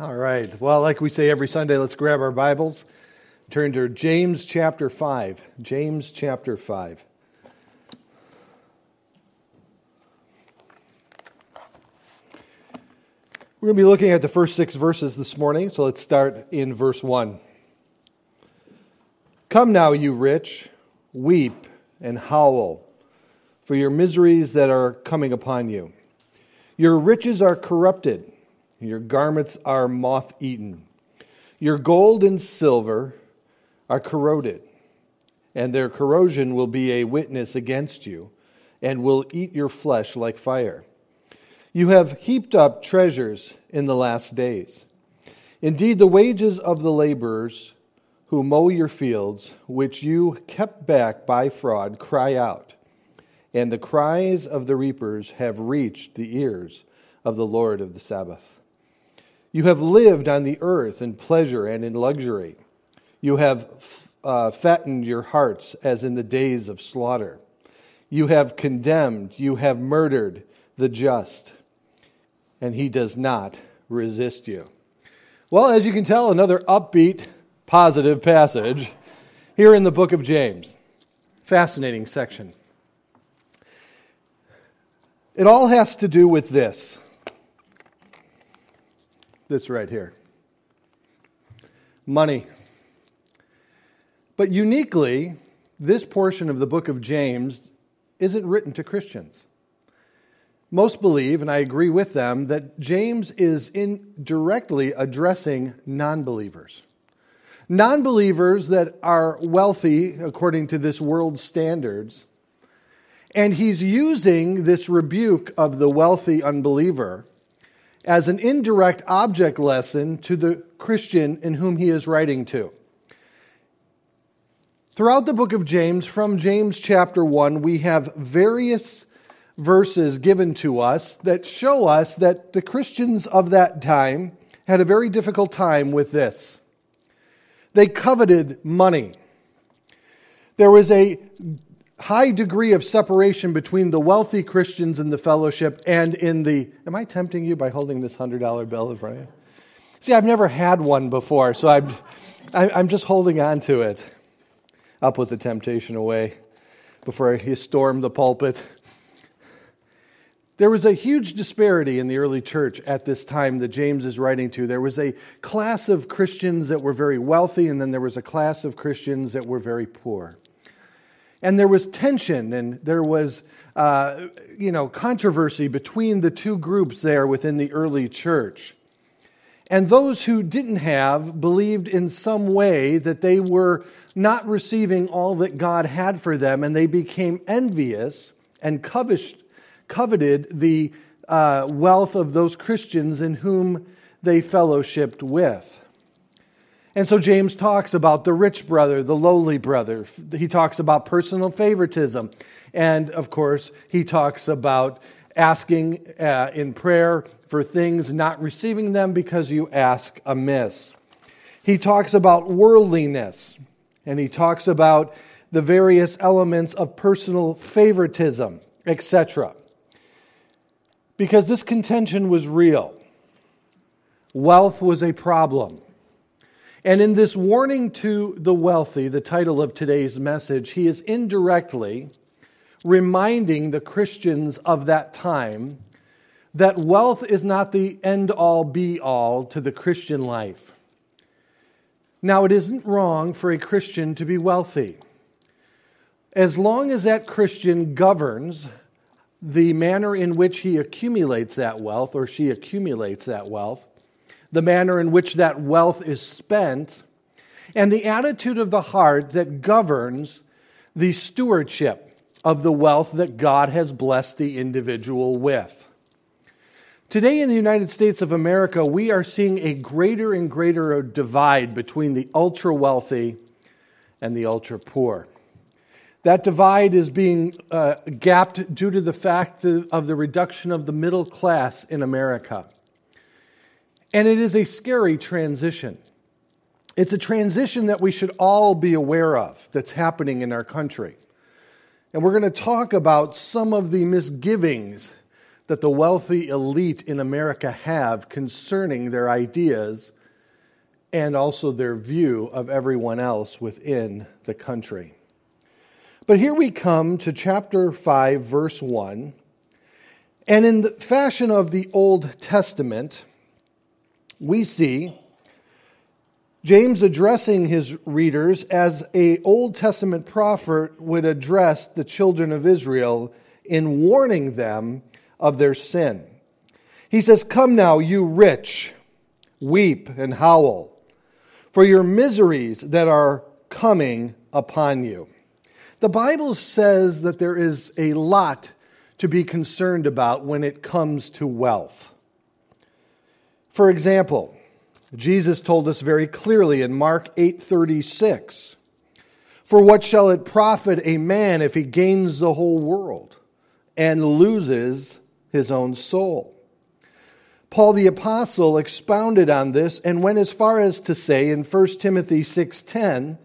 All right. Well, like we say every Sunday, let's grab our Bibles. Turn to James chapter 5. James chapter 5. We're going to be looking at the first six verses this morning, so let's start in verse 1. Come now, you rich, weep and howl for your miseries that are coming upon you. Your riches are corrupted your garments are moth eaten. Your gold and silver are corroded, and their corrosion will be a witness against you, and will eat your flesh like fire. You have heaped up treasures in the last days. Indeed, the wages of the laborers who mow your fields, which you kept back by fraud, cry out, and the cries of the reapers have reached the ears of the Lord of the Sabbath. You have lived on the earth in pleasure and in luxury. You have uh, fattened your hearts as in the days of slaughter. You have condemned, you have murdered the just, and he does not resist you. Well, as you can tell, another upbeat, positive passage here in the book of James. Fascinating section. It all has to do with this this right here money. But uniquely, this portion of the book of James isn't written to Christians. Most believe, and I agree with them, that James is indirectly addressing non believers. Non believers that are wealthy according to this world's standards. And he's using this rebuke of the wealthy unbeliever as an indirect object lesson to the Christian in whom he is writing to. Throughout the book of James, from James chapter 1, we have various verses given to us that show us that the Christians of that time had a very difficult time with this. They coveted money. There was a high degree of separation between the wealthy Christians in the fellowship and in the. Am I tempting you by holding this $100 bill in front of you? See, I've never had one before, so I'm, I'm just holding on to it. I'll put the temptation away before you storm the pulpit. There was a huge disparity in the early church at this time that James is writing to. There was a class of Christians that were very wealthy, and then there was a class of Christians that were very poor. And there was tension and there was, uh, you know, controversy between the two groups there within the early church. And those who didn't have believed in some way that they were not receiving all that God had for them, and they became envious and coveted the uh, wealth of those Christians in whom they fellowshipped with. And so James talks about the rich brother, the lowly brother. He talks about personal favoritism. And of course, he talks about asking uh, in prayer for things, not receiving them because you ask amiss. He talks about worldliness, and he talks about the various elements of personal favoritism, etc. Because this contention was real. Wealth was a problem. And in this warning to the wealthy, the title of today's message, he is indirectly reminding the Christians of that time that wealth is not the end all be all to the Christian life. Now, it isn't wrong for a Christian to be wealthy. As long as that Christian governs the manner in which he accumulates that wealth or she accumulates that wealth, the manner in which that wealth is spent, and the attitude of the heart that governs the stewardship of the wealth that God has blessed the individual with. Today in the United States of America, we are seeing a greater and greater divide between the ultra wealthy and the ultra poor. That divide is being uh, gapped due to the fact of the reduction of the middle class in America. And it is a scary transition. It's a transition that we should all be aware of that's happening in our country. And we're going to talk about some of the misgivings that the wealthy elite in America have concerning their ideas and also their view of everyone else within the country. But here we come to chapter 5, verse 1. And in the fashion of the Old Testament, we see James addressing his readers as a Old Testament prophet would address the children of Israel in warning them of their sin. He says, Come now, you rich, weep and howl for your miseries that are coming upon you. The Bible says that there is a lot to be concerned about when it comes to wealth. For example, Jesus told us very clearly in Mark 8:36, "For what shall it profit a man if he gains the whole world and loses his own soul. Paul the apostle expounded on this and went as far as to say in 1 Timothy 6:10,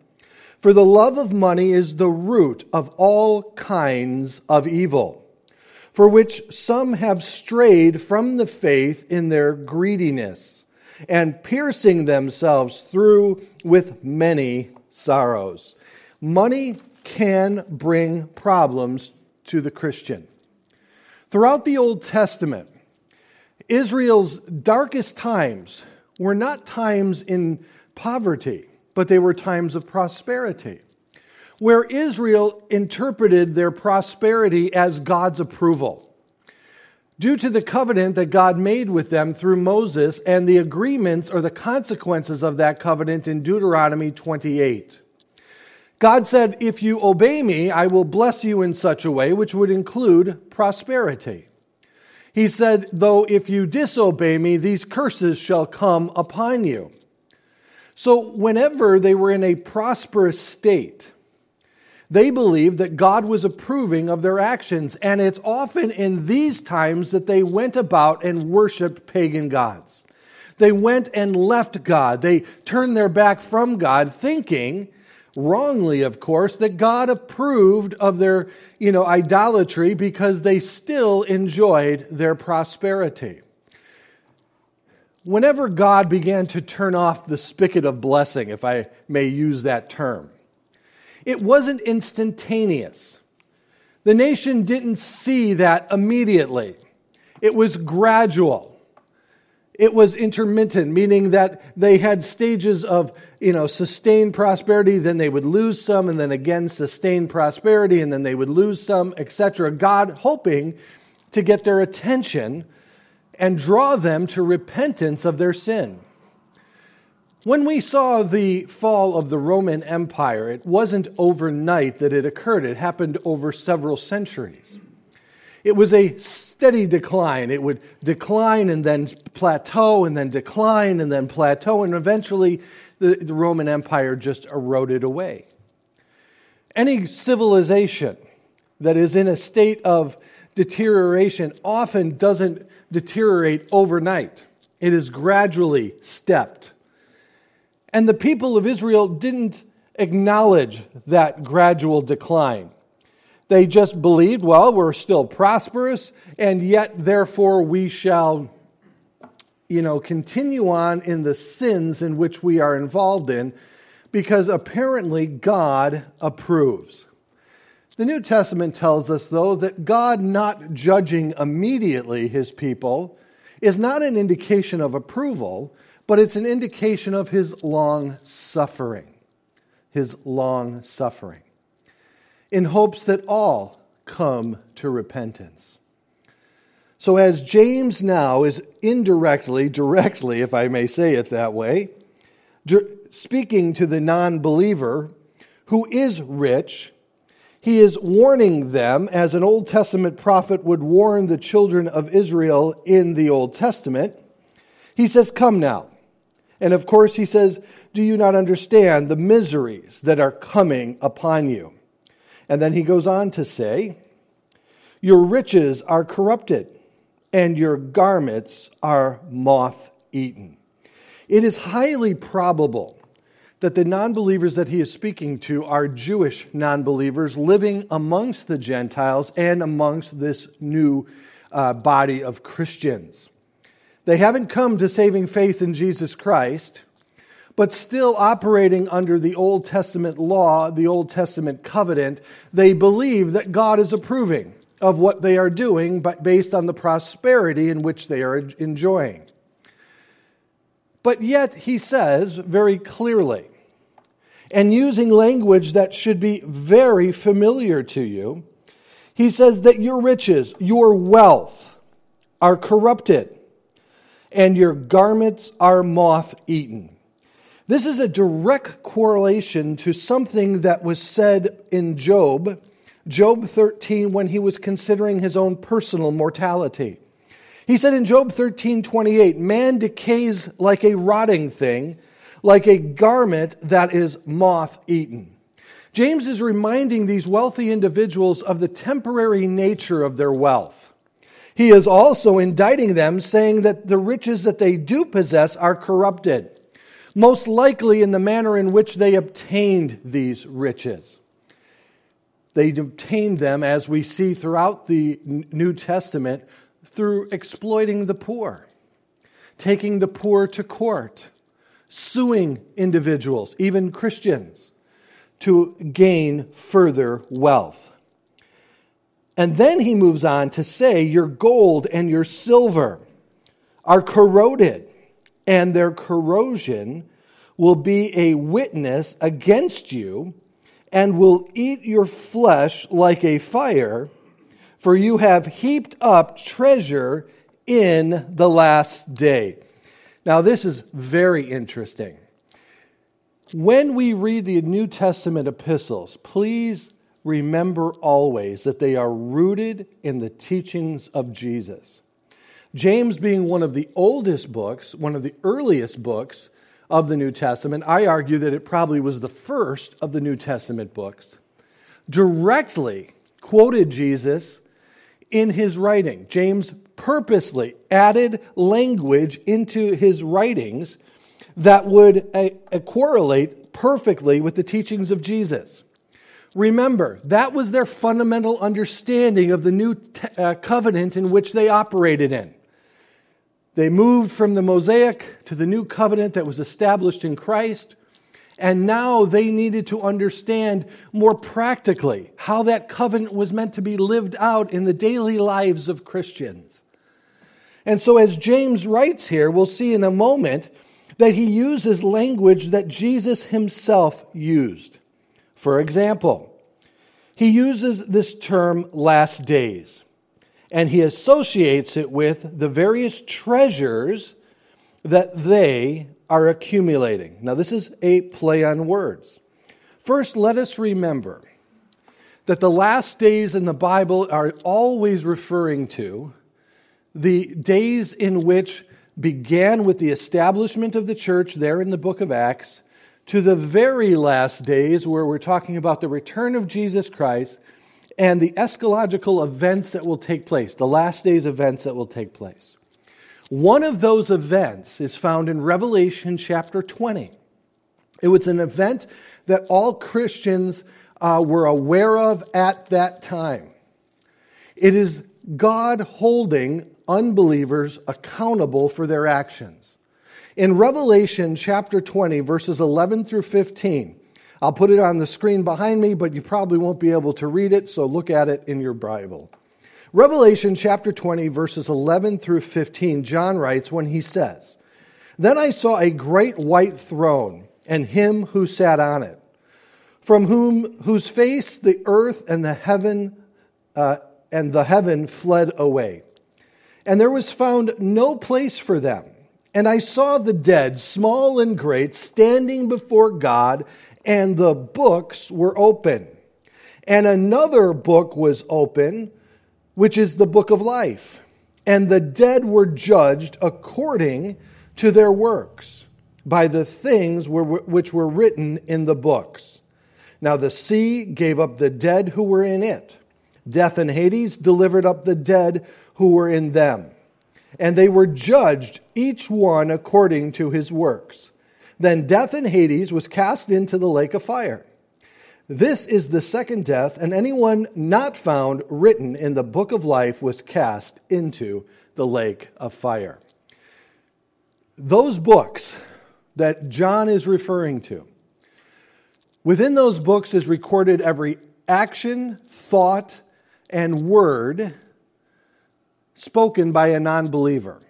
"For the love of money is the root of all kinds of evil, for which some have strayed from the faith in their greediness, and piercing themselves through with many sorrows." Money can bring problems to the Christian. Throughout the Old Testament, Israel's darkest times were not times in poverty, but they were times of prosperity, where Israel interpreted their prosperity as God's approval. Due to the covenant that God made with them through Moses and the agreements or the consequences of that covenant in Deuteronomy 28. God said, If you obey me, I will bless you in such a way, which would include prosperity. He said, Though if you disobey me, these curses shall come upon you. So, whenever they were in a prosperous state, they believed that God was approving of their actions. And it's often in these times that they went about and worshiped pagan gods. They went and left God. They turned their back from God, thinking wrongly, of course, that God approved of their, you know, idolatry because they still enjoyed their prosperity. Whenever God began to turn off the spigot of blessing, if I may use that term, it wasn't instantaneous. The nation didn't see that immediately. It was gradual. It was intermittent, meaning that they had stages of, you know, sustained prosperity, then they would lose some, and then again sustained prosperity, and then they would lose some, etc. God hoping to get their attention and draw them to repentance of their sin. When we saw the fall of the Roman Empire, it wasn't overnight that it occurred. It happened over several centuries. It was a steady decline. It would decline and then plateau and then decline and then plateau, and eventually the, the Roman Empire just eroded away. Any civilization that is in a state of deterioration often doesn't deteriorate overnight, it is gradually stepped. And the people of Israel didn't acknowledge that gradual decline. They just believed, well, we're still prosperous, and yet, therefore, we shall, you know, continue on in the sins in which we are involved in, because apparently God approves. The New Testament tells us, though, that God not judging immediately his people is not an indication of approval, but it's an indication of his long suffering. His long suffering in hopes that all come to repentance. So, as James now is indirectly, directly, if I may say it that way, speaking to the non believer who is rich, he is warning them as an Old Testament prophet would warn the children of Israel in the Old Testament. He says, Come now. And of course, he says, Do you not understand the miseries that are coming upon you? And then he goes on to say, Your riches are corrupted, and your garments are moth eaten. It is highly probable that the non believers that he is speaking to are Jewish non believers living amongst the Gentiles and amongst this new uh, body of Christians. They haven't come to saving faith in Jesus Christ, but still operating under the Old Testament law, the Old Testament covenant, they believe that God is approving of what they are doing, but based on the prosperity in which they are enjoying. But yet, he says very clearly, and using language that should be very familiar to you, he says that your riches, your wealth, are corrupted, and your garments are moth eaten. This is a direct correlation to something that was said in Job, Job 13, when he was considering his own personal mortality. He said in Job 13, 28, man decays like a rotting thing, like a garment that is moth eaten. James is reminding these wealthy individuals of the temporary nature of their wealth. He is also indicting them, saying that the riches that they do possess are corrupted most likely in the manner in which they obtained these riches. They obtained them, as we see throughout the New Testament, through exploiting the poor, taking the poor to court, suing individuals, even Christians, to gain further wealth. And then he moves on to say, Your gold and your silver are corroded and their corrosion will be a witness against you and will eat your flesh like a fire, for you have heaped up treasure in the last day. Now, this is very interesting. When we read the New Testament epistles, please remember always that they are rooted in the teachings of Jesus. James being one of the oldest books, one of the earliest books of the New Testament, I argue that it probably was the first of the New Testament books, directly quoted Jesus in his writing. James purposely added language into his writings that would uh, uh, correlate perfectly with the teachings of Jesus. Remember, that was their fundamental understanding of the new uh, covenant in which they operated in. They moved from the Mosaic to the new covenant that was established in Christ. And now they needed to understand more practically how that covenant was meant to be lived out in the daily lives of Christians. And so, as James writes here, we'll see in a moment that he uses language that Jesus himself used. For example, he uses this term last days and he associates it with the various treasures that they are accumulating. Now, this is a play on words. First, let us remember that the last days in the Bible are always referring to the days in which began with the establishment of the church there in the book of Acts to the very last days where we're talking about the return of Jesus Christ and the eschatological events that will take place, the last days events that will take place. One of those events is found in Revelation chapter 20. It was an event that all Christians uh, were aware of at that time. It is God holding unbelievers accountable for their actions. In Revelation chapter 20, verses 11 through 15, I'll put it on the screen behind me, but you probably won't be able to read it, so look at it in your Bible. Revelation chapter 20, verses 11 through 15, John writes when he says, Then I saw a great white throne and him who sat on it, from whom whose face the earth and the heaven uh, and the heaven fled away. And there was found no place for them. And I saw the dead, small and great, standing before God and the books were open. And another book was open, which is the book of life. And the dead were judged according to their works by the things which were written in the books. Now the sea gave up the dead who were in it. Death and Hades delivered up the dead who were in them. And they were judged, each one according to his works. Then death and Hades was cast into the lake of fire. This is the second death, and anyone not found written in the book of life was cast into the lake of fire. Those books that John is referring to, within those books is recorded every action, thought, and word spoken by a non believer.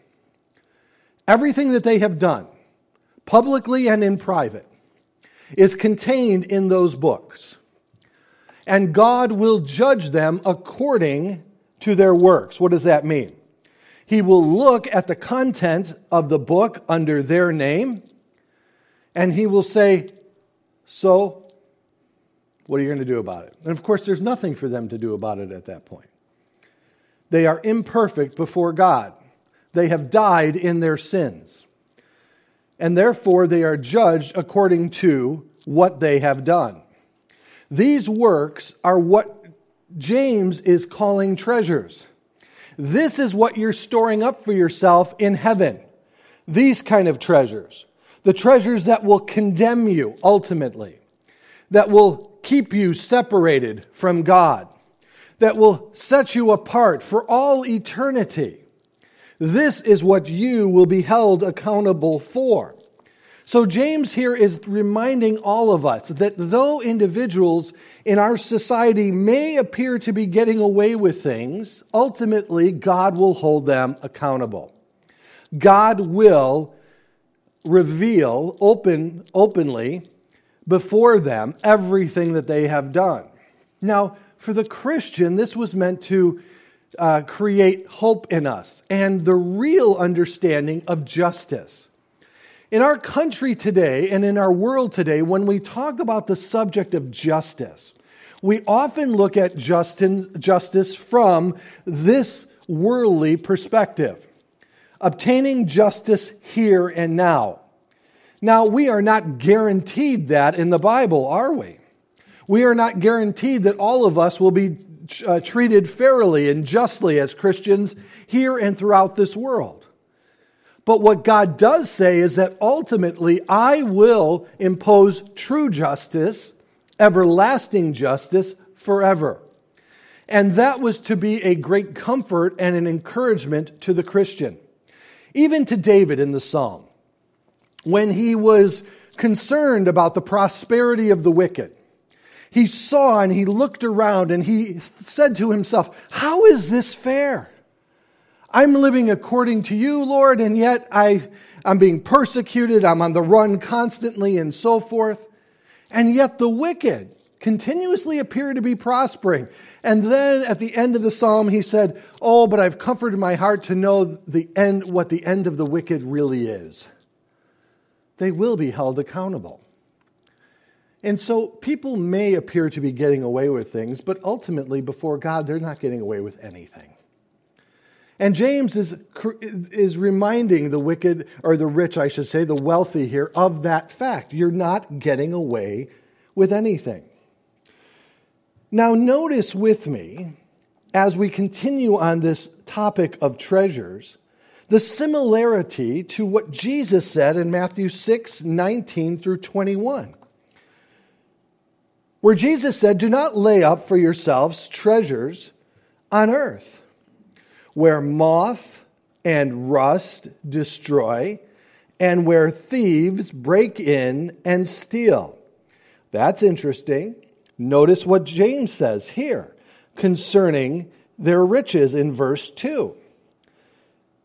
Everything that they have done, publicly and in private, is contained in those books. And God will judge them according to their works. What does that mean? He will look at the content of the book under their name and he will say, So, what are you going to do about it? And of course, there's nothing for them to do about it at that point. They are imperfect before God, they have died in their sins. And therefore, they are judged according to what they have done. These works are what James is calling treasures. This is what you're storing up for yourself in heaven. These kind of treasures. The treasures that will condemn you ultimately, that will keep you separated from God, that will set you apart for all eternity. This is what you will be held accountable for. So, James here is reminding all of us that though individuals in our society may appear to be getting away with things, ultimately God will hold them accountable. God will reveal open, openly before them everything that they have done. Now, for the Christian, this was meant to uh, create hope in us and the real understanding of justice. In our country today and in our world today, when we talk about the subject of justice, we often look at Justin, justice from this worldly perspective, obtaining justice here and now. Now, we are not guaranteed that in the Bible, are we? We are not guaranteed that all of us will be uh, treated fairly and justly as Christians here and throughout this world. But what God does say is that ultimately I will impose true justice, everlasting justice, forever. And that was to be a great comfort and an encouragement to the Christian. Even to David in the psalm, when he was concerned about the prosperity of the wicked, he saw and he looked around and he said to himself, How is this fair? I'm living according to you, Lord, and yet I, I'm being persecuted, I'm on the run constantly, and so forth. And yet the wicked continuously appear to be prospering. And then at the end of the psalm, he said, Oh, but I've comforted my heart to know the end, what the end of the wicked really is. They will be held accountable. And so people may appear to be getting away with things, but ultimately, before God, they're not getting away with anything. And James is, is reminding the wicked, or the rich, I should say, the wealthy here, of that fact. You're not getting away with anything. Now, notice with me, as we continue on this topic of treasures, the similarity to what Jesus said in Matthew 6 19 through 21, where Jesus said, Do not lay up for yourselves treasures on earth where moth and rust destroy, and where thieves break in and steal. That's interesting. Notice what James says here concerning their riches in verse 2.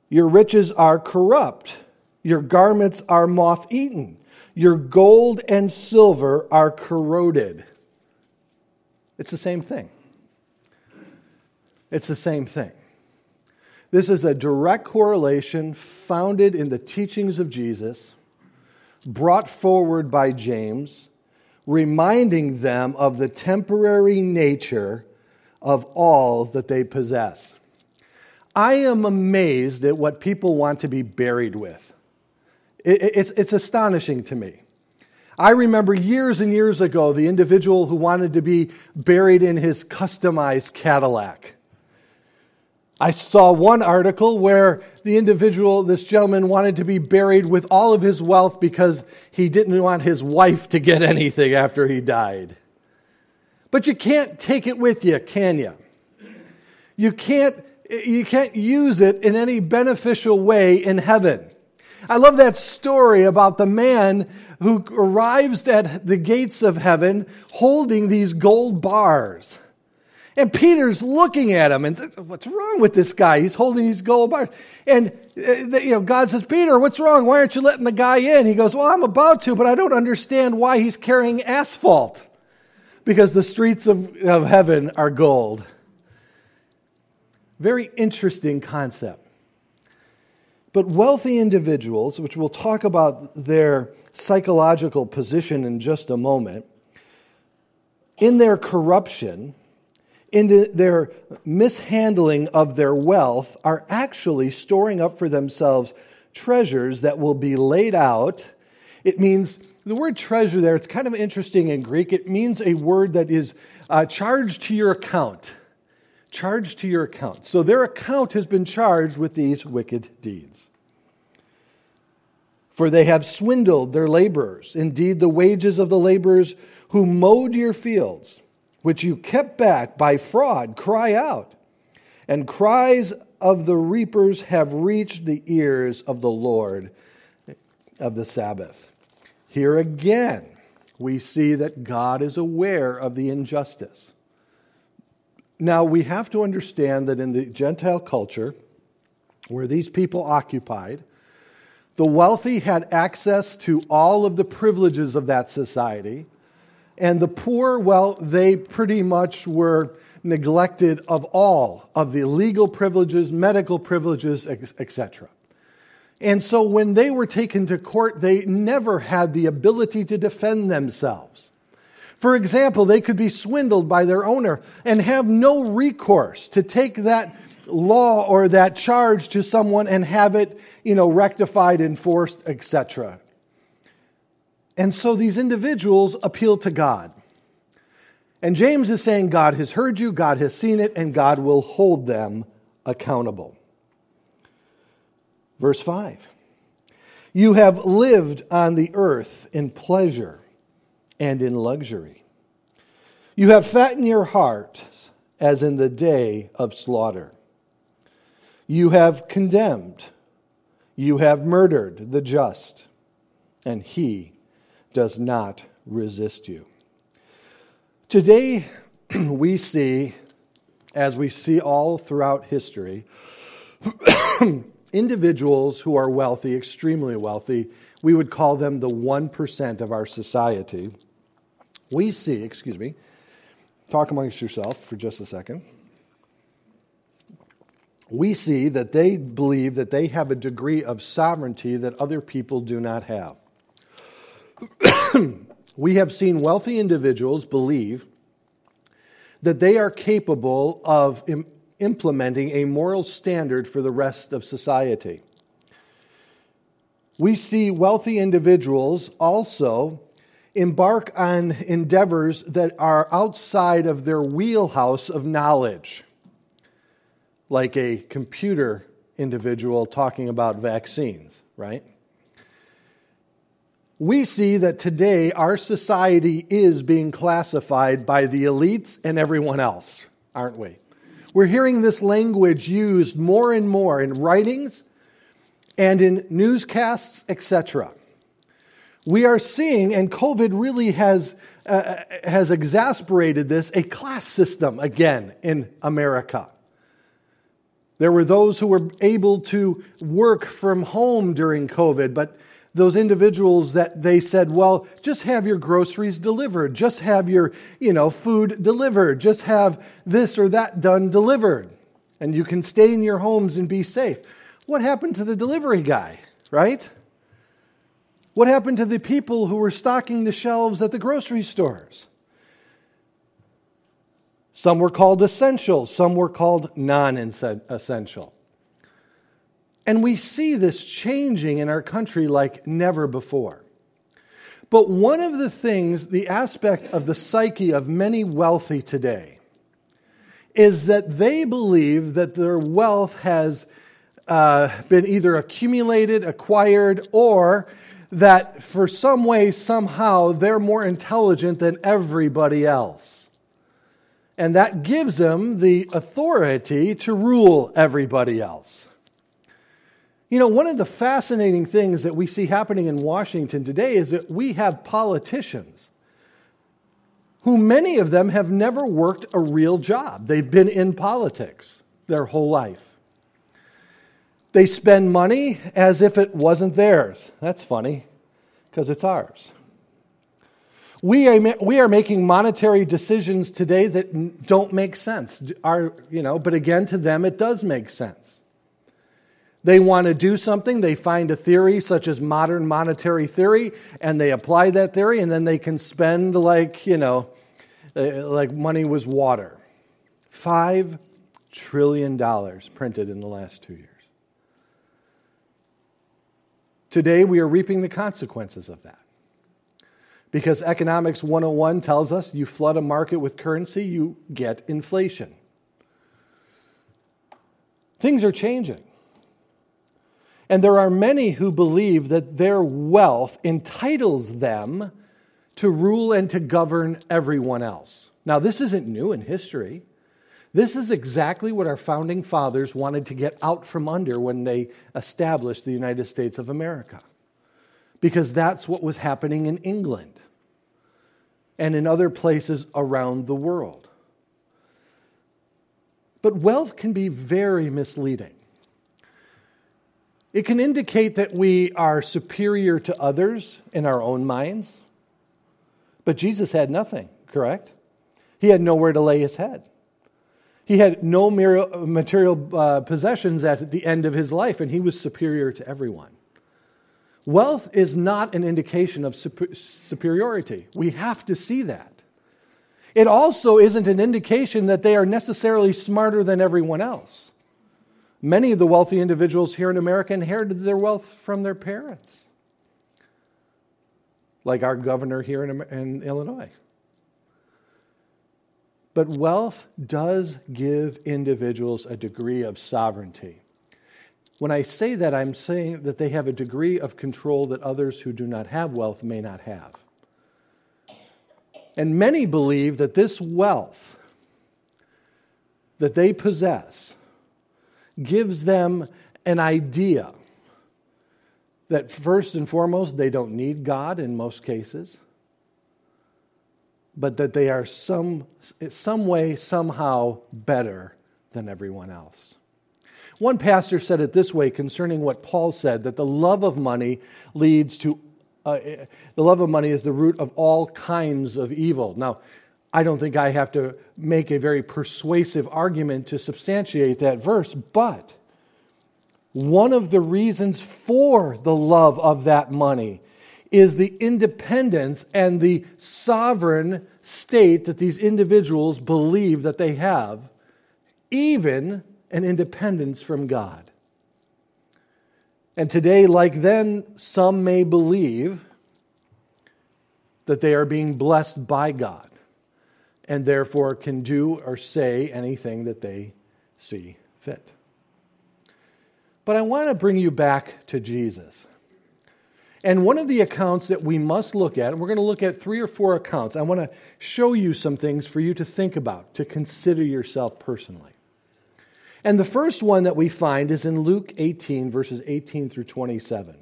Your riches are corrupt, your garments are moth eaten, your gold and silver are corroded. It's the same thing. It's the same thing. This is a direct correlation founded in the teachings of Jesus, brought forward by James, reminding them of the temporary nature of all that they possess. I am amazed at what people want to be buried with. It's, astonishing to me. I remember years and years ago the individual who wanted to be buried in his customized Cadillac. I saw one article where the individual, this gentleman, wanted to be buried with all of his wealth because he didn't want his wife to get anything after he died. but you can't take it with you, can you? You can't, you can't use it in any beneficial way in heaven. I love that story about the man who arrives at the gates of heaven holding these gold bars. And Peter's looking at him and says, What's wrong with this guy? He's holding these gold bars. And uh, you know, God says, Peter, what's wrong? Why aren't you letting the guy in? He goes, Well, I'm about to, but I don't understand why he's carrying asphalt. Because the streets of, of heaven are gold. Very interesting concept. But wealthy individuals, which we'll talk about their psychological position in just a moment, in their corruption, in their mishandling of their wealth, are actually storing up for themselves treasures that will be laid out. It means the word treasure there, it's kind of interesting in Greek. It means a word that is uh, charged to your account. Charged to your account. So their account has been charged with these wicked deeds. For they have swindled their laborers. Indeed, the wages of the laborers who mowed your fields which you kept back by fraud, cry out. And cries of the reapers have reached the ears of the Lord of the Sabbath. Here again, we see that God is aware of the injustice. Now, we have to understand that in the Gentile culture, where these people occupied, the wealthy had access to all of the privileges of that society and the poor, well, they pretty much were neglected of all of the legal privileges, medical privileges, etc. And so when they were taken to court, they never had the ability to defend themselves. For example, they could be swindled by their owner and have no recourse to take that law or that charge to someone and have it, you know, rectified, enforced, etc. And so these individuals appeal to God. And James is saying God has heard you, God has seen it, and God will hold them accountable. Verse 5 You have lived on the earth in pleasure and in luxury. You have fattened your heart as in the day of slaughter. You have condemned, you have murdered the just, and he does not resist you. Today, we see, as we see all throughout history, individuals who are wealthy, extremely wealthy, we would call them the 1% of our society. We see, excuse me, talk amongst yourself for just a second. We see that they believe that they have a degree of sovereignty that other people do not have. we have seen wealthy individuals believe that they are capable of Im- implementing a moral standard for the rest of society. We see wealthy individuals also embark on endeavors that are outside of their wheelhouse of knowledge, like a computer individual talking about vaccines, right? we see that today our society is being classified by the elites and everyone else, aren't we? We're hearing this language used more and more in writings and in newscasts, etc. We are seeing, and COVID really has, uh, has exasperated this, a class system again in America. There were those who were able to work from home during COVID, but those individuals that they said, well, just have your groceries delivered, just have your, you know, food delivered, just have this or that done delivered, and you can stay in your homes and be safe. What happened to the delivery guy, right? What happened to the people who were stocking the shelves at the grocery stores? Some were called essential, some were called non essential. And we see this changing in our country like never before. But one of the things, the aspect of the psyche of many wealthy today, is that they believe that their wealth has uh, been either accumulated, acquired, or that for some way, somehow, they're more intelligent than everybody else. And that gives them the authority to rule everybody else. You know, one of the fascinating things that we see happening in Washington today is that we have politicians who many of them have never worked a real job. They've been in politics their whole life. They spend money as if it wasn't theirs. That's funny because it's ours. We are, we are making monetary decisions today that don't make sense. Are, you know, but again, to them, it does make sense. They want to do something, they find a theory such as modern monetary theory, and they apply that theory, and then they can spend like, you know, uh, like money was water. Five trillion dollars printed in the last two years. Today, we are reaping the consequences of that. Because Economics 101 tells us you flood a market with currency, you get inflation. Things are changing. And there are many who believe that their wealth entitles them to rule and to govern everyone else. Now, this isn't new in history. This is exactly what our founding fathers wanted to get out from under when they established the United States of America. Because that's what was happening in England and in other places around the world. But wealth can be very misleading. It can indicate that we are superior to others in our own minds. But Jesus had nothing, correct? He had nowhere to lay his head. He had no material uh, possessions at the end of his life, and he was superior to everyone. Wealth is not an indication of superiority. We have to see that. It also isn't an indication that they are necessarily smarter than everyone else. Many of the wealthy individuals here in America inherited their wealth from their parents, like our governor here in, in Illinois. But wealth does give individuals a degree of sovereignty. When I say that, I'm saying that they have a degree of control that others who do not have wealth may not have. And many believe that this wealth that they possess gives them an idea that first and foremost they don't need God in most cases, but that they are some, some way, somehow better than everyone else. One pastor said it this way concerning what Paul said that the love of money leads to, uh, the love of money is the root of all kinds of evil. Now, I don't think I have to make a very persuasive argument to substantiate that verse, but one of the reasons for the love of that money is the independence and the sovereign state that these individuals believe that they have, even an independence from God. And today, like then, some may believe that they are being blessed by God and therefore can do or say anything that they see fit. But I want to bring you back to Jesus. And one of the accounts that we must look at, and we're going to look at three or four accounts, I want to show you some things for you to think about, to consider yourself personally. And the first one that we find is in Luke 18, verses 18 through 27.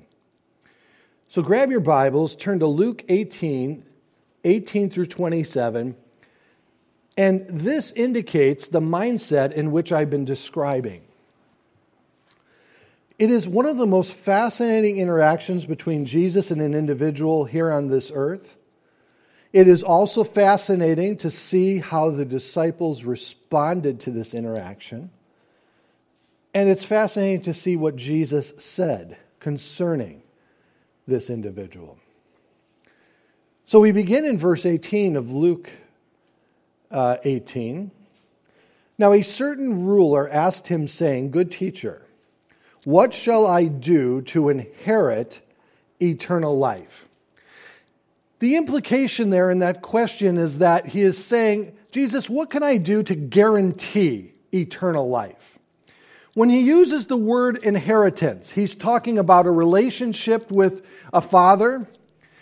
So grab your Bibles, turn to Luke 18, 18 through 27. And this indicates the mindset in which I've been describing. It is one of the most fascinating interactions between Jesus and an individual here on this earth. It is also fascinating to see how the disciples responded to this interaction. And it's fascinating to see what Jesus said concerning this individual. So we begin in verse 18 of Luke uh, 18. Now, a certain ruler asked him, saying, Good teacher, what shall I do to inherit eternal life? The implication there in that question is that he is saying, Jesus, what can I do to guarantee eternal life? When he uses the word inheritance, he's talking about a relationship with a father.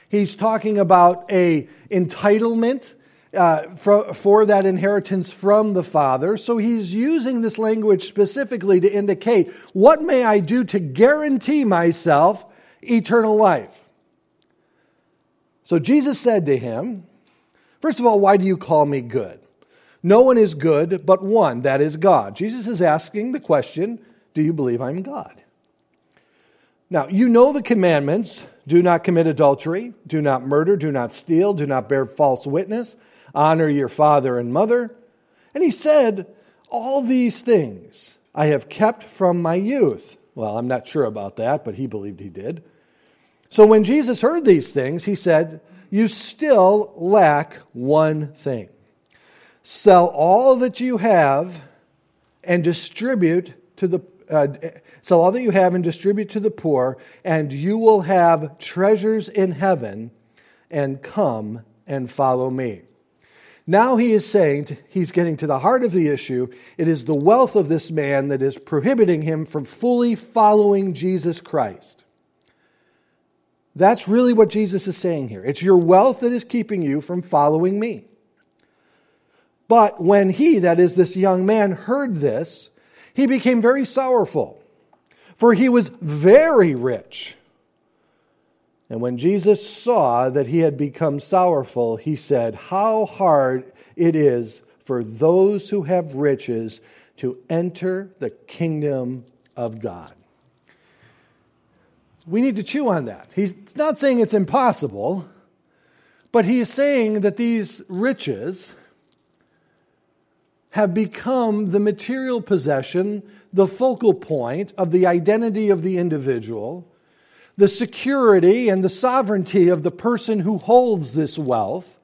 He's talking about a entitlement uh, for, for that inheritance from the Father. So he's using this language specifically to indicate what may I do to guarantee myself eternal life. So Jesus said to him, First of all, why do you call me good? No one is good but one, that is God. Jesus is asking the question Do you believe I'm God? Now, you know the commandments do not commit adultery, do not murder, do not steal, do not bear false witness honor your father and mother. And he said, All these things I have kept from my youth. Well, I'm not sure about that, but he believed he did. So when Jesus heard these things, he said, You still lack one thing. Sell all that you have and distribute to the uh, sell all that you have and distribute to the poor, and you will have treasures in heaven, and come and follow me. Now he is saying, he's getting to the heart of the issue. It is the wealth of this man that is prohibiting him from fully following Jesus Christ. That's really what Jesus is saying here. It's your wealth that is keeping you from following me. But when he, that is this young man, heard this, he became very sorrowful, for he was very rich. And when Jesus saw that he had become sorrowful, he said, How hard it is for those who have riches to enter the kingdom of God. We need to chew on that. He's not saying it's impossible, but he is saying that these riches have become the material possession, the focal point of the identity of the individual the security and the sovereignty of the person who holds this wealth.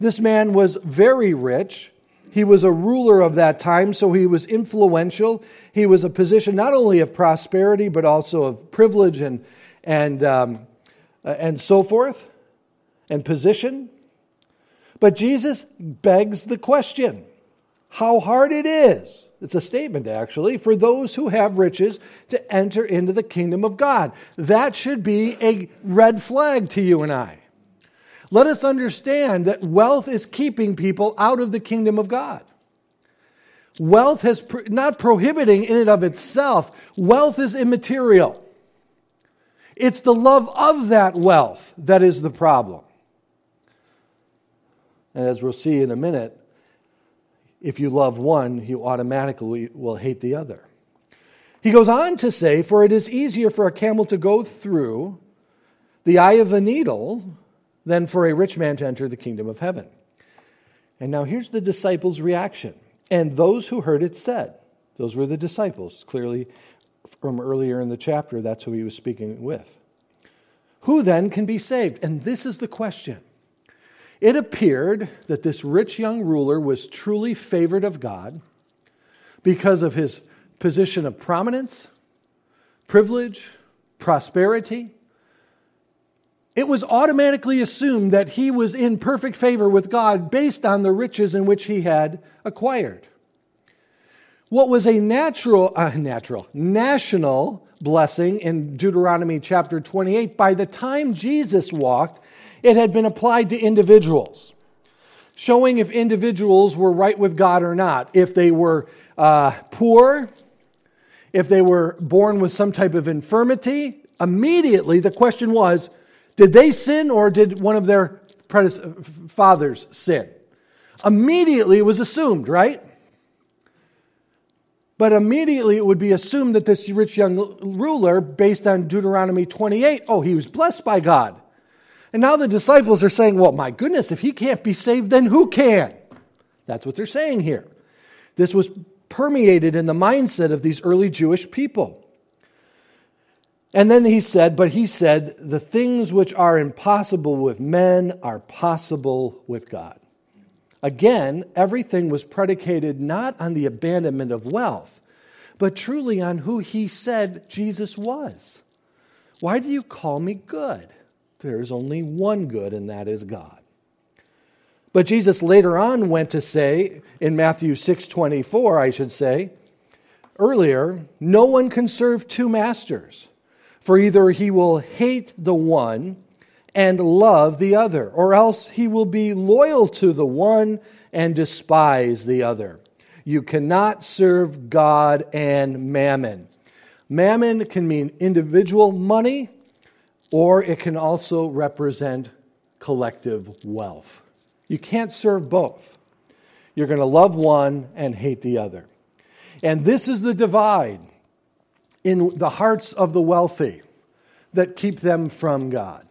This man was very rich. He was a ruler of that time, so he was influential. He was a position not only of prosperity, but also of privilege and, and, um, and so forth, and position. But Jesus begs the question how hard it is it's a statement, actually, for those who have riches to enter into the kingdom of God. That should be a red flag to you and I. Let us understand that wealth is keeping people out of the kingdom of God. Wealth is not prohibiting in and of itself, wealth is immaterial. It's the love of that wealth that is the problem. And as we'll see in a minute, if you love one, you automatically will hate the other. He goes on to say, For it is easier for a camel to go through the eye of a needle than for a rich man to enter the kingdom of heaven. And now here's the disciples' reaction. And those who heard it said, Those were the disciples. Clearly, from earlier in the chapter, that's who he was speaking with. Who then can be saved? And this is the question it appeared that this rich young ruler was truly favored of God because of his position of prominence, privilege, prosperity. It was automatically assumed that he was in perfect favor with God based on the riches in which he had acquired. What was a natural, uh, natural, national blessing in Deuteronomy chapter 28, by the time Jesus walked, it had been applied to individuals, showing if individuals were right with God or not. If they were uh, poor, if they were born with some type of infirmity, immediately the question was did they sin or did one of their fathers sin? Immediately it was assumed, right? But immediately it would be assumed that this rich young ruler, based on Deuteronomy 28, oh, he was blessed by God. And now the disciples are saying, well, my goodness, if he can't be saved, then who can? That's what they're saying here. This was permeated in the mindset of these early Jewish people. And then he said, but he said, the things which are impossible with men are possible with God. Again, everything was predicated not on the abandonment of wealth, but truly on who he said Jesus was. Why do you call me good? There is only one good, and that is God. But Jesus later on went to say, in Matthew 6:24, I should say, earlier, no one can serve two masters, for either he will hate the one and love the other, or else he will be loyal to the one and despise the other. You cannot serve God and mammon. Mammon can mean individual money, or it can also represent collective wealth. You can't serve both. You're going to love one and hate the other. And this is the divide in the hearts of the wealthy that keep them from God.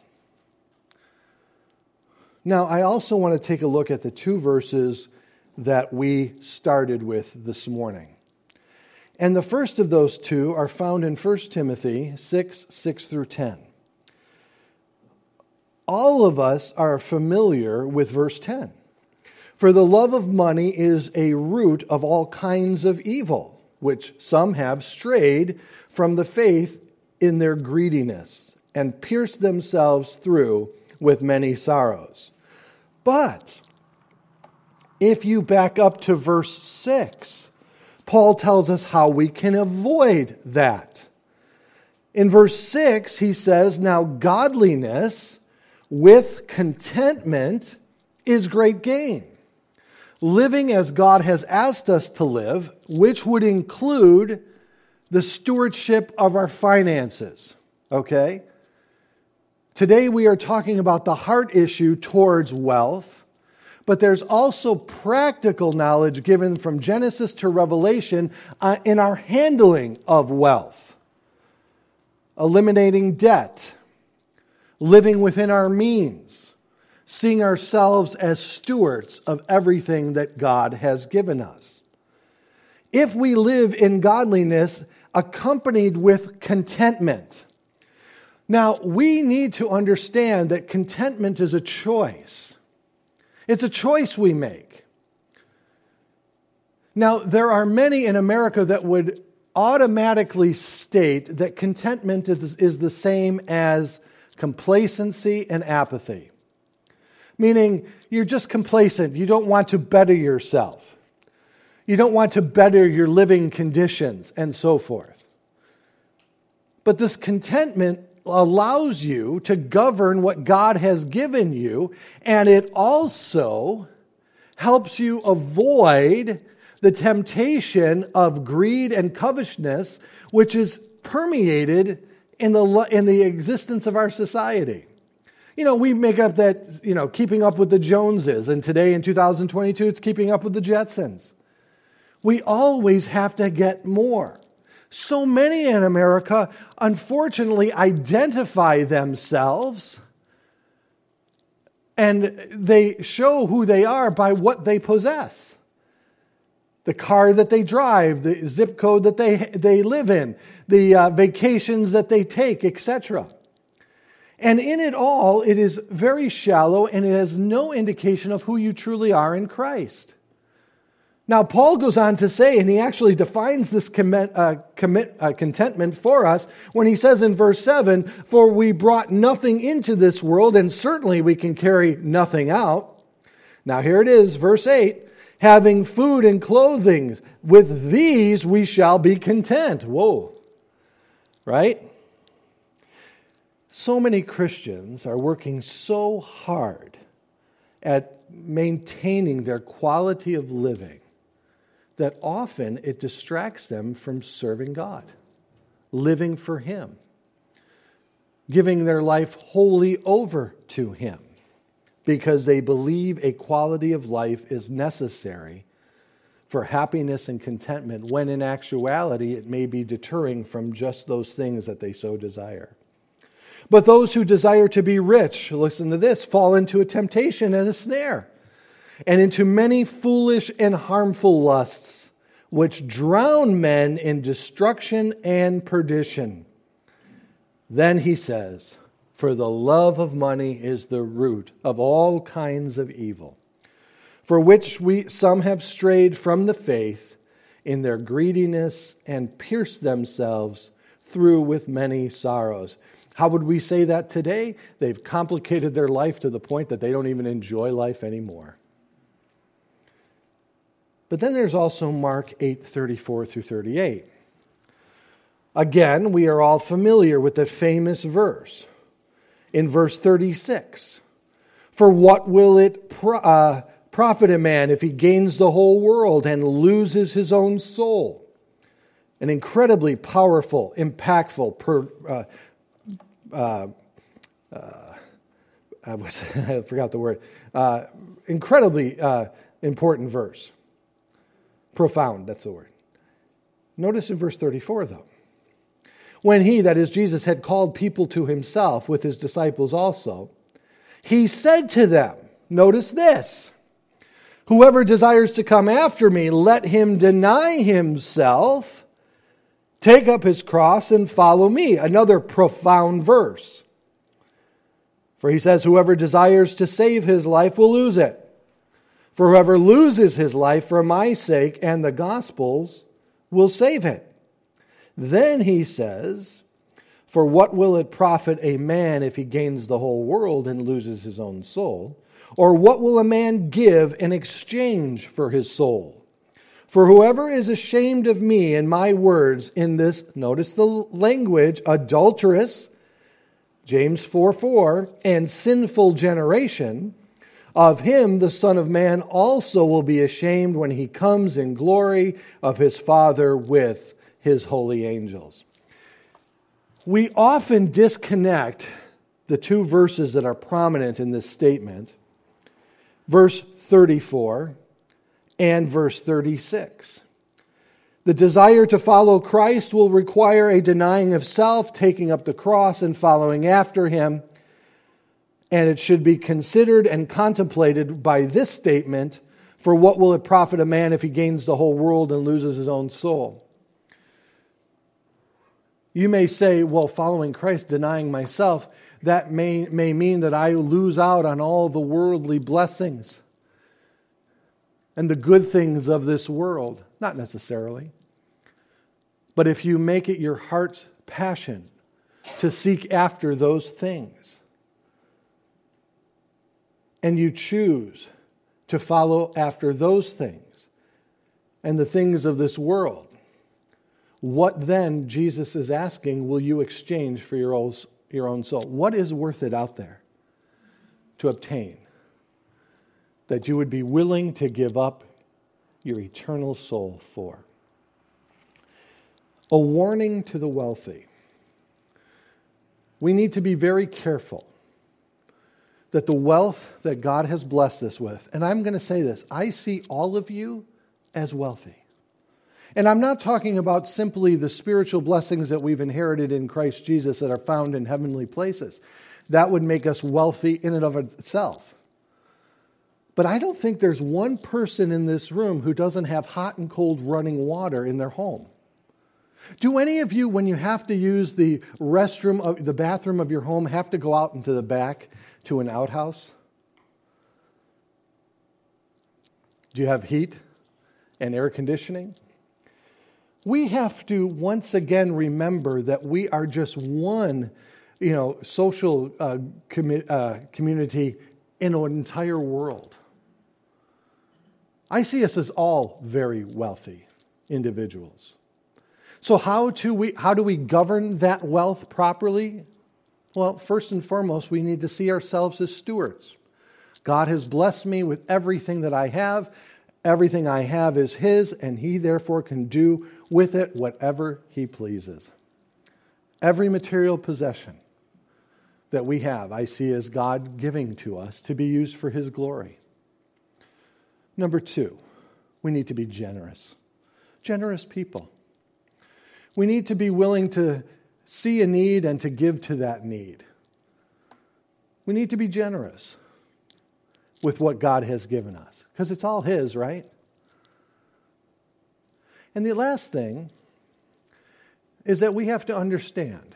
Now, I also want to take a look at the two verses that we started with this morning. And the first of those two are found in 1 Timothy 6 6 through 10. All of us are familiar with verse 10. For the love of money is a root of all kinds of evil, which some have strayed from the faith in their greediness and pierced themselves through with many sorrows. But if you back up to verse 6, Paul tells us how we can avoid that. In verse 6, he says, Now godliness with contentment is great gain. Living as God has asked us to live, which would include the stewardship of our finances. Okay? Today we are talking about the heart issue towards wealth, but there's also practical knowledge given from Genesis to Revelation uh, in our handling of wealth, eliminating debt, living within our means, seeing ourselves as stewards of everything that God has given us. If we live in godliness accompanied with contentment, now, we need to understand that contentment is a choice. It's a choice we make. Now, there are many in America that would automatically state that contentment is, is the same as complacency and apathy, meaning you're just complacent. You don't want to better yourself, you don't want to better your living conditions, and so forth. But this contentment allows you to govern what God has given you, and it also helps you avoid the temptation of greed and covetousness, which is permeated in the, in the existence of our society. You know, we make up that, you know, keeping up with the Joneses, and today in 2022, it's keeping up with the Jetsons. We always have to get more. So many in America, unfortunately, identify themselves and they show who they are by what they possess the car that they drive, the zip code that they, they live in, the uh, vacations that they take, etc. And in it all, it is very shallow and it has no indication of who you truly are in Christ. Now, Paul goes on to say, and he actually defines this commit, uh, commit, uh, contentment for us when he says in verse 7 For we brought nothing into this world, and certainly we can carry nothing out. Now, here it is, verse 8 having food and clothing, with these we shall be content. Whoa, right? So many Christians are working so hard at maintaining their quality of living that often it distracts them from serving God, living for Him, giving their life wholly over to Him, because they believe a quality of life is necessary for happiness and contentment, when in actuality it may be deterring from just those things that they so desire. But those who desire to be rich, listen to this, fall into a temptation and a snare and into many foolish and harmful lusts, which drown men in destruction and perdition. Then he says, For the love of money is the root of all kinds of evil, for which we, some have strayed from the faith in their greediness and pierced themselves through with many sorrows. How would we say that today? They've complicated their life to the point that they don't even enjoy life anymore. But then there's also Mark 8 34 through 38. Again, we are all familiar with the famous verse in verse 36. For what will it pro- uh, profit a man if he gains the whole world and loses his own soul? An incredibly powerful, impactful, per, uh, uh, uh I, was, I, forgot the word, uh, incredibly uh, important verse. Profound, that's the word. Notice in verse 34, though. When he, that is Jesus, had called people to himself with his disciples also, he said to them, Notice this Whoever desires to come after me, let him deny himself, take up his cross, and follow me. Another profound verse. For he says, Whoever desires to save his life will lose it. For whoever loses his life for my sake and the gospel's will save it. Then he says, For what will it profit a man if he gains the whole world and loses his own soul? Or what will a man give in exchange for his soul? For whoever is ashamed of me and my words in this, notice the language, adulterous, James 4 4, and sinful generation, of him the Son of Man also will be ashamed when he comes in glory of his Father with his holy angels. We often disconnect the two verses that are prominent in this statement verse 34 and verse 36. The desire to follow Christ will require a denying of self, taking up the cross, and following after him and it should be considered and contemplated by this statement for what will it profit a man if he gains the whole world and loses his own soul? You may say, well, following Christ, denying myself, that may, may mean that I lose out on all the worldly blessings and the good things of this world. Not necessarily. But if you make it your heart's passion to seek after those things, and you choose to follow after those things and the things of this world, what then, Jesus is asking, will you exchange for your own, your own soul? What is worth it out there to obtain that you would be willing to give up your eternal soul for? A warning to the wealthy. We need to be very careful that the wealth that God has blessed us with, and I'm going to say this I see all of you as wealthy. And I'm not talking about simply the spiritual blessings that we've inherited in Christ Jesus that are found in heavenly places. That would make us wealthy in and of itself. But I don't think there's one person in this room who doesn't have hot and cold running water in their home. Do any of you, when you have to use the restroom, of, the bathroom of your home, have to go out into the back to an outhouse? Do you have heat and air conditioning? We have to once again remember that we are just one, you know, social uh, commi- uh, community in an entire world. I see us as all very wealthy individuals. So, how, to we, how do we govern that wealth properly? Well, first and foremost, we need to see ourselves as stewards. God has blessed me with everything that I have. Everything I have is His, and He therefore can do with it whatever He pleases. Every material possession that we have, I see as God giving to us to be used for His glory. Number two, we need to be generous. Generous people. We need to be willing to see a need and to give to that need. We need to be generous with what God has given us because it's all His, right? And the last thing is that we have to understand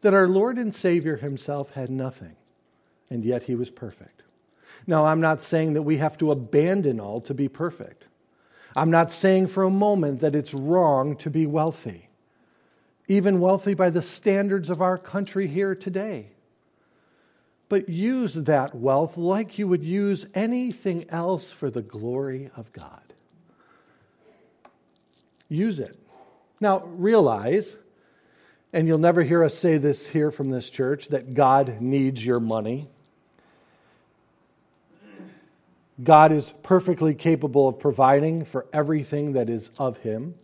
that our Lord and Savior Himself had nothing, and yet He was perfect. Now, I'm not saying that we have to abandon all to be perfect. I'm not saying for a moment that it's wrong to be wealthy even wealthy by the standards of our country here today. But use that wealth like you would use anything else for the glory of God. Use it. Now, realize and you'll never hear us say this here from this church, that God needs your money. God is perfectly capable of providing for everything that is of Him.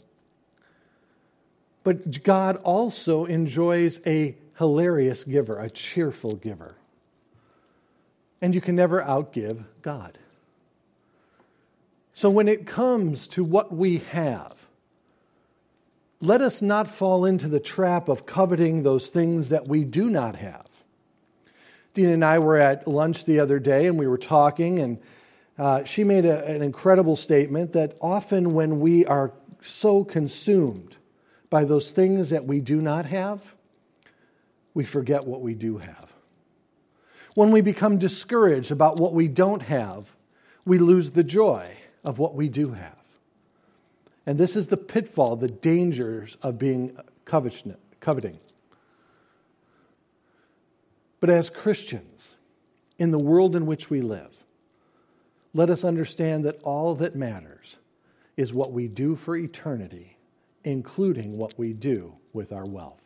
But God also enjoys a hilarious giver, a cheerful giver. And you can never outgive God. So when it comes to what we have, let us not fall into the trap of coveting those things that we do not have. Dean and I were at lunch the other day and we were talking, and uh, she made a, an incredible statement that often when we are so consumed by those things that we do not have, we forget what we do have. When we become discouraged about what we don't have, we lose the joy of what we do have. And this is the pitfall, the dangers of being coveting. But as Christians, in the world in which we live, let us understand that all that matters is what we do for eternity, including what we do with our wealth.